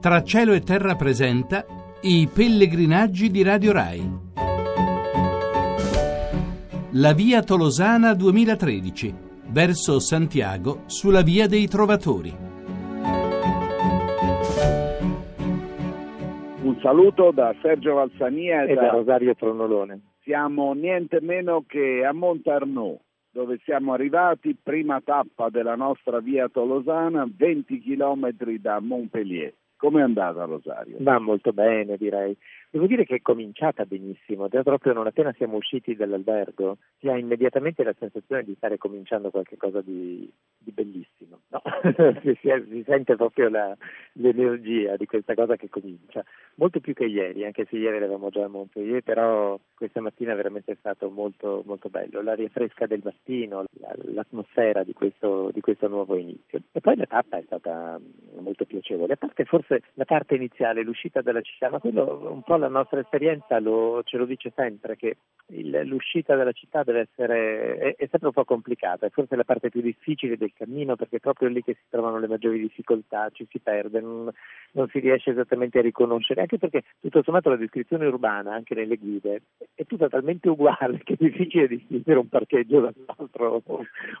Tra cielo e terra presenta i pellegrinaggi di Radio Rai. La via Tolosana 2013, verso Santiago sulla via dei Trovatori. Un saluto da Sergio Valsania e da Rosario Tronolone. Siamo niente meno che a Montarnò, dove siamo arrivati, prima tappa della nostra via Tolosana, 20 km da Montpellier. Come è andata Rosario? Va molto bene direi. Devo dire che è cominciata benissimo, proprio non appena siamo usciti dall'albergo si ha immediatamente la sensazione di stare cominciando qualcosa di, di bellissimo, no? si, si, sente proprio la, l'energia di questa cosa che comincia, molto più che ieri, anche se ieri eravamo già a Montpellier, però questa mattina è veramente stato molto, molto bello, l'aria fresca del mattino, la, l'atmosfera di questo, di questo nuovo inizio. E poi la tappa è stata molto piacevole, a parte forse la parte iniziale, l'uscita dalla città, ma quello un po' la nostra esperienza lo, ce lo dice sempre che il, l'uscita dalla città deve essere, è, è, sempre un po' complicata, è forse la parte più difficile del cammino perché è proprio lì che si trovano le maggiori difficoltà, ci si perde, non, non si riesce esattamente a riconoscere, anche perché tutto sommato la descrizione urbana, anche nelle guide, è tutta talmente uguale che è difficile distinguere un parcheggio dall'altro,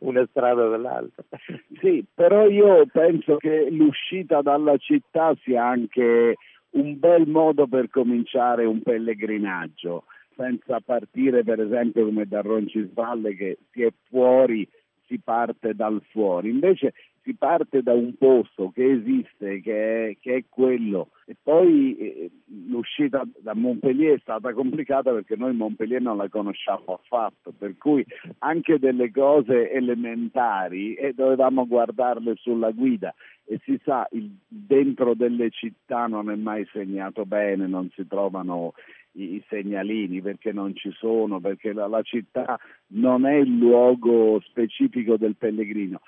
una strada dall'altra. Sì, però io penso che l'uscita dalla città sia anche un bel modo per cominciare un pellegrinaggio, senza partire per esempio come da Roncisvalle che si è fuori, si parte dal fuori. Invece si parte da un posto che esiste, che è, che è quello, e poi eh, l'uscita da Montpellier è stata complicata perché noi Montpellier non la conosciamo affatto, per cui anche delle cose elementari eh, dovevamo guardarle sulla guida e si sa, il, dentro delle città non è mai segnato bene, non si trovano i, i segnalini perché non ci sono, perché la, la città non è il luogo specifico del pellegrino,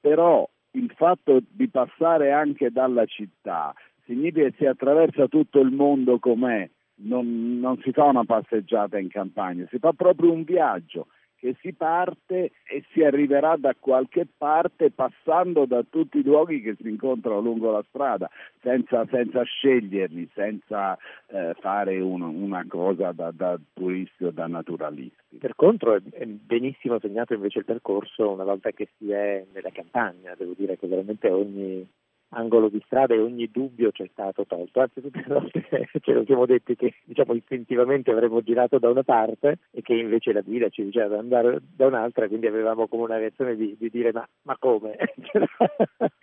però il fatto di passare anche dalla città significa che si attraversa tutto il mondo com'è, non, non si fa una passeggiata in campagna, si fa proprio un viaggio che si parte e si arriverà da qualche parte passando da tutti i luoghi che si incontrano lungo la strada, senza, senza sceglierli, senza eh, fare un, una cosa da, da, turisti o da naturalisti. Per contro è benissimo segnato invece il percorso una volta che si è nella campagna, devo dire che veramente ogni angolo di strada e ogni dubbio ci è stato tolto, anzi tutte le volte ce lo siamo detti che diciamo istintivamente avremmo girato da una parte e che invece la guida ci diceva di andare da un'altra, quindi avevamo come una reazione di, di dire ma, ma come? C'era,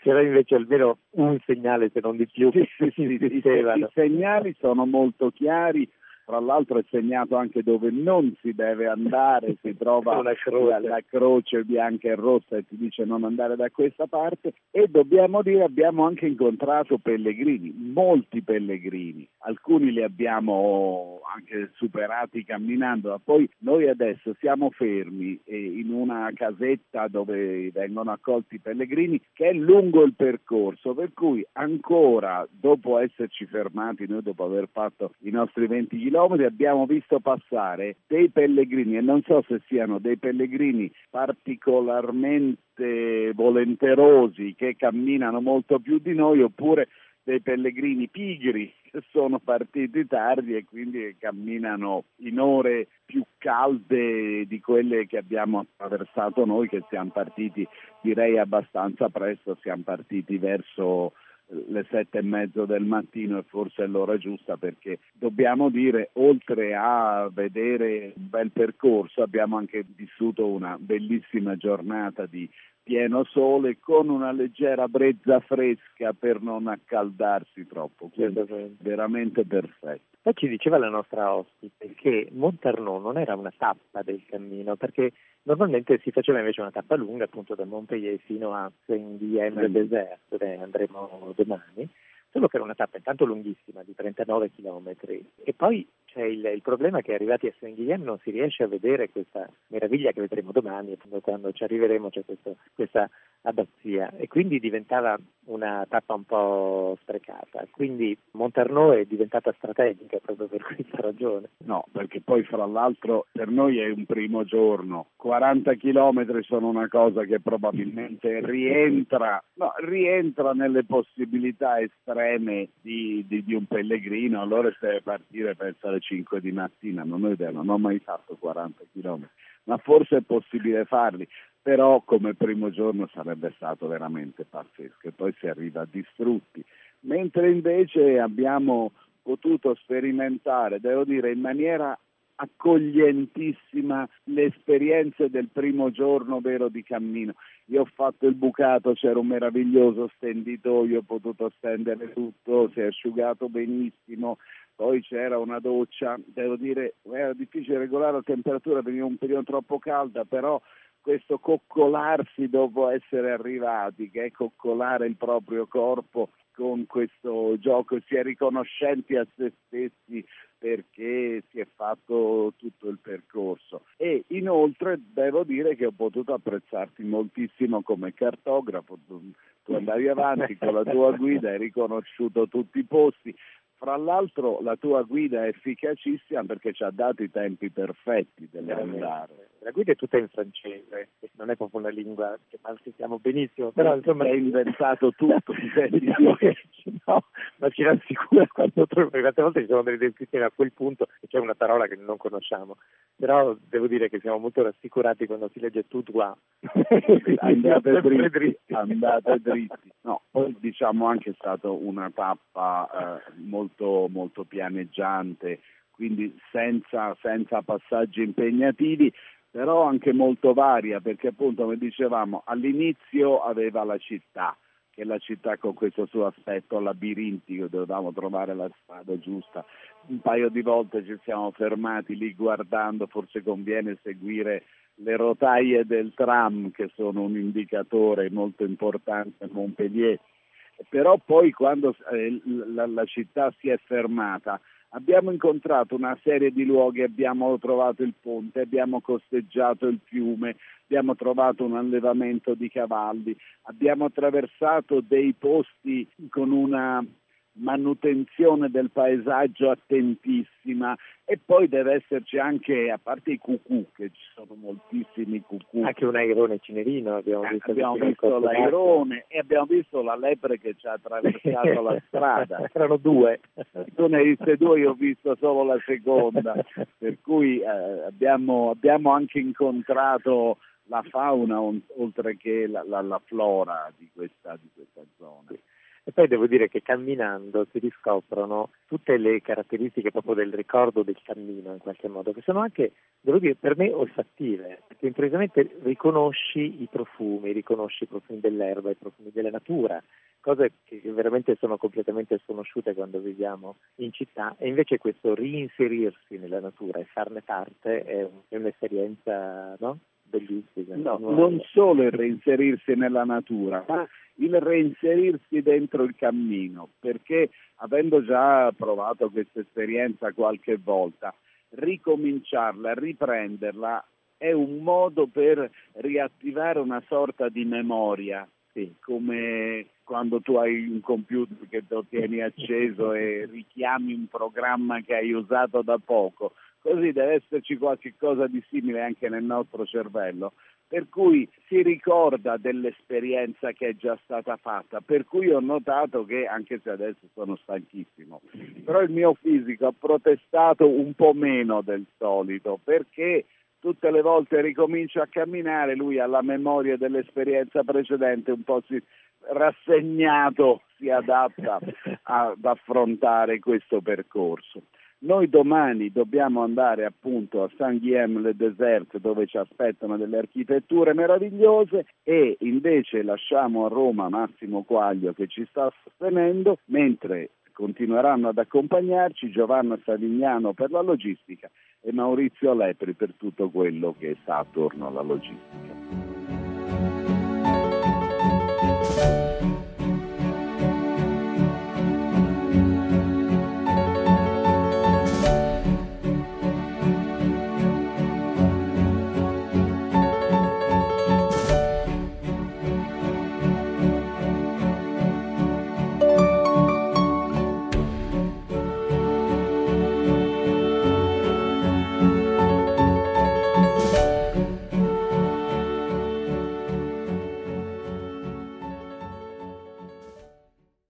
c'era, invece almeno un segnale se non di più che si dicevano. I segnali sono molto chiari, tra l'altro è segnato anche dove non si deve andare, si trova croce. la croce bianca e rossa e ti dice non andare da questa parte e dobbiamo dire abbiamo anche incontrato pellegrini, molti pellegrini, alcuni li abbiamo anche superati camminando, ma poi noi adesso siamo fermi in una casetta dove vengono accolti i pellegrini che è lungo il percorso, per cui ancora dopo esserci fermati, noi dopo aver fatto i nostri 20 km, chilometri abbiamo visto passare dei pellegrini e non so se siano dei pellegrini particolarmente volenterosi che camminano molto più di noi oppure dei pellegrini pigri che sono partiti tardi e quindi camminano in ore più calde di quelle che abbiamo attraversato noi che siamo partiti direi abbastanza presto, siamo partiti verso le sette e mezzo del mattino e forse è l'ora giusta perché dobbiamo dire oltre a vedere un bel percorso abbiamo anche vissuto una bellissima giornata di pieno sole con una leggera brezza fresca per non accaldarsi troppo, quindi veramente perfetto. Poi ci diceva la nostra ospite che Montarnò non era una tappa del cammino, perché normalmente si faceva invece una tappa lunga, appunto da Montpellier fino a Saint-Guilhem-de-Désert, dove andremo domani, solo che era una tappa intanto lunghissima di 39 km e poi c'è il, il problema che arrivati a Saint-Guilhem non si riesce a vedere questa meraviglia che vedremo domani, quando ci arriveremo c'è questo, questa abbazia e quindi diventava una tappa un po' sprecata. Quindi Montarnò è diventata strategica proprio per questa ragione. No, perché poi fra l'altro per noi è un primo giorno. 40 chilometri sono una cosa che probabilmente rientra, no, rientra nelle possibilità estreme di, di, di, un pellegrino. Allora se deve partire penso alle 5 di mattina, non ho idea, non ho mai fatto 40 chilometri ma forse è possibile farli però come primo giorno sarebbe stato veramente pazzesco e poi si arriva distrutti, mentre invece abbiamo potuto sperimentare, devo dire, in maniera accoglientissima le esperienze del primo giorno vero di cammino. Io ho fatto il bucato, c'era un meraviglioso stenditoio, ho potuto stendere tutto, si è asciugato benissimo, poi c'era una doccia, devo dire era difficile regolare la temperatura, veniva un periodo troppo calda, però questo coccolarsi dopo essere arrivati, che è coccolare il proprio corpo con questo gioco, si è riconoscenti a se stessi perché si è fatto tutto il percorso. E inoltre devo dire che ho potuto apprezzarti moltissimo come cartografo, tu andavi avanti con la tua guida, hai riconosciuto tutti i posti, fra l'altro la tua guida è efficacissima perché ci ha dato i tempi perfetti dell'andare. La guida è tutta in francese, non è proprio una lingua che maltesiamo benissimo, però insomma... Hai inventato tutto, diciamo che, no, ma ci rassicura quando trovo, perché tante volte ci sono delle descrizioni a quel punto e c'è una parola che non conosciamo, però devo dire che siamo molto rassicurati quando si legge tout droit. andate dritti, andate dritti. No, poi diciamo anche è stata una tappa eh, molto, molto pianeggiante, quindi senza, senza passaggi impegnativi, però anche molto varia, perché appunto come dicevamo all'inizio aveva la città, che la città con questo suo aspetto labirintico, dovevamo trovare la strada giusta. Un paio di volte ci siamo fermati lì guardando, forse conviene seguire le rotaie del tram che sono un indicatore molto importante a Montpellier, però poi quando eh, la città si è fermata abbiamo incontrato una serie di luoghi, abbiamo trovato il ponte, abbiamo costeggiato il fiume, abbiamo trovato un allevamento di cavalli, abbiamo attraversato dei posti con una manutenzione del paesaggio attentissima e poi deve esserci anche, a parte i cucù, che ci sono moltissimi cucù. Anche un airone cinerino abbiamo eh, visto. Abbiamo visto l'airone e abbiamo visto la lepre che ci ha attraversato la strada. Erano due. Tu ne hai viste due, io ho visto solo la seconda, per cui eh, abbiamo, abbiamo anche incontrato la fauna oltre che la, la, la flora di questa, di questa zona. E poi devo dire che camminando si riscoprono tutte le caratteristiche proprio del ricordo del cammino in qualche modo, che sono anche, devo dire, per me olfattive, perché improvvisamente riconosci i profumi, riconosci i profumi dell'erba, i profumi della natura, cose che veramente sono completamente sconosciute quando viviamo in città e invece questo reinserirsi nella natura e farne parte è, un, è un'esperienza no? Bellissima. No, non solo il reinserirsi nella natura, ma il reinserirsi dentro il cammino, perché avendo già provato questa esperienza qualche volta, ricominciarla, riprenderla è un modo per riattivare una sorta di memoria, sì, come quando tu hai un computer che lo tieni acceso e richiami un programma che hai usato da poco, così deve esserci qualche cosa di simile anche nel nostro cervello. Per cui si ricorda dell'esperienza che è già stata fatta, per cui ho notato che, anche se adesso sono stanchissimo, però il mio fisico ha protestato un po' meno del solito, perché tutte le volte ricomincio a camminare, lui ha la memoria dell'esperienza precedente, un po' si rassegnato si adatta ad affrontare questo percorso. Noi domani dobbiamo andare appunto a San Guillaume le Desert dove ci aspettano delle architetture meravigliose e invece lasciamo a Roma Massimo Quaglio che ci sta sostenendo mentre continueranno ad accompagnarci Giovanna Savignano per la logistica e Maurizio Lepri per tutto quello che sta attorno alla logistica.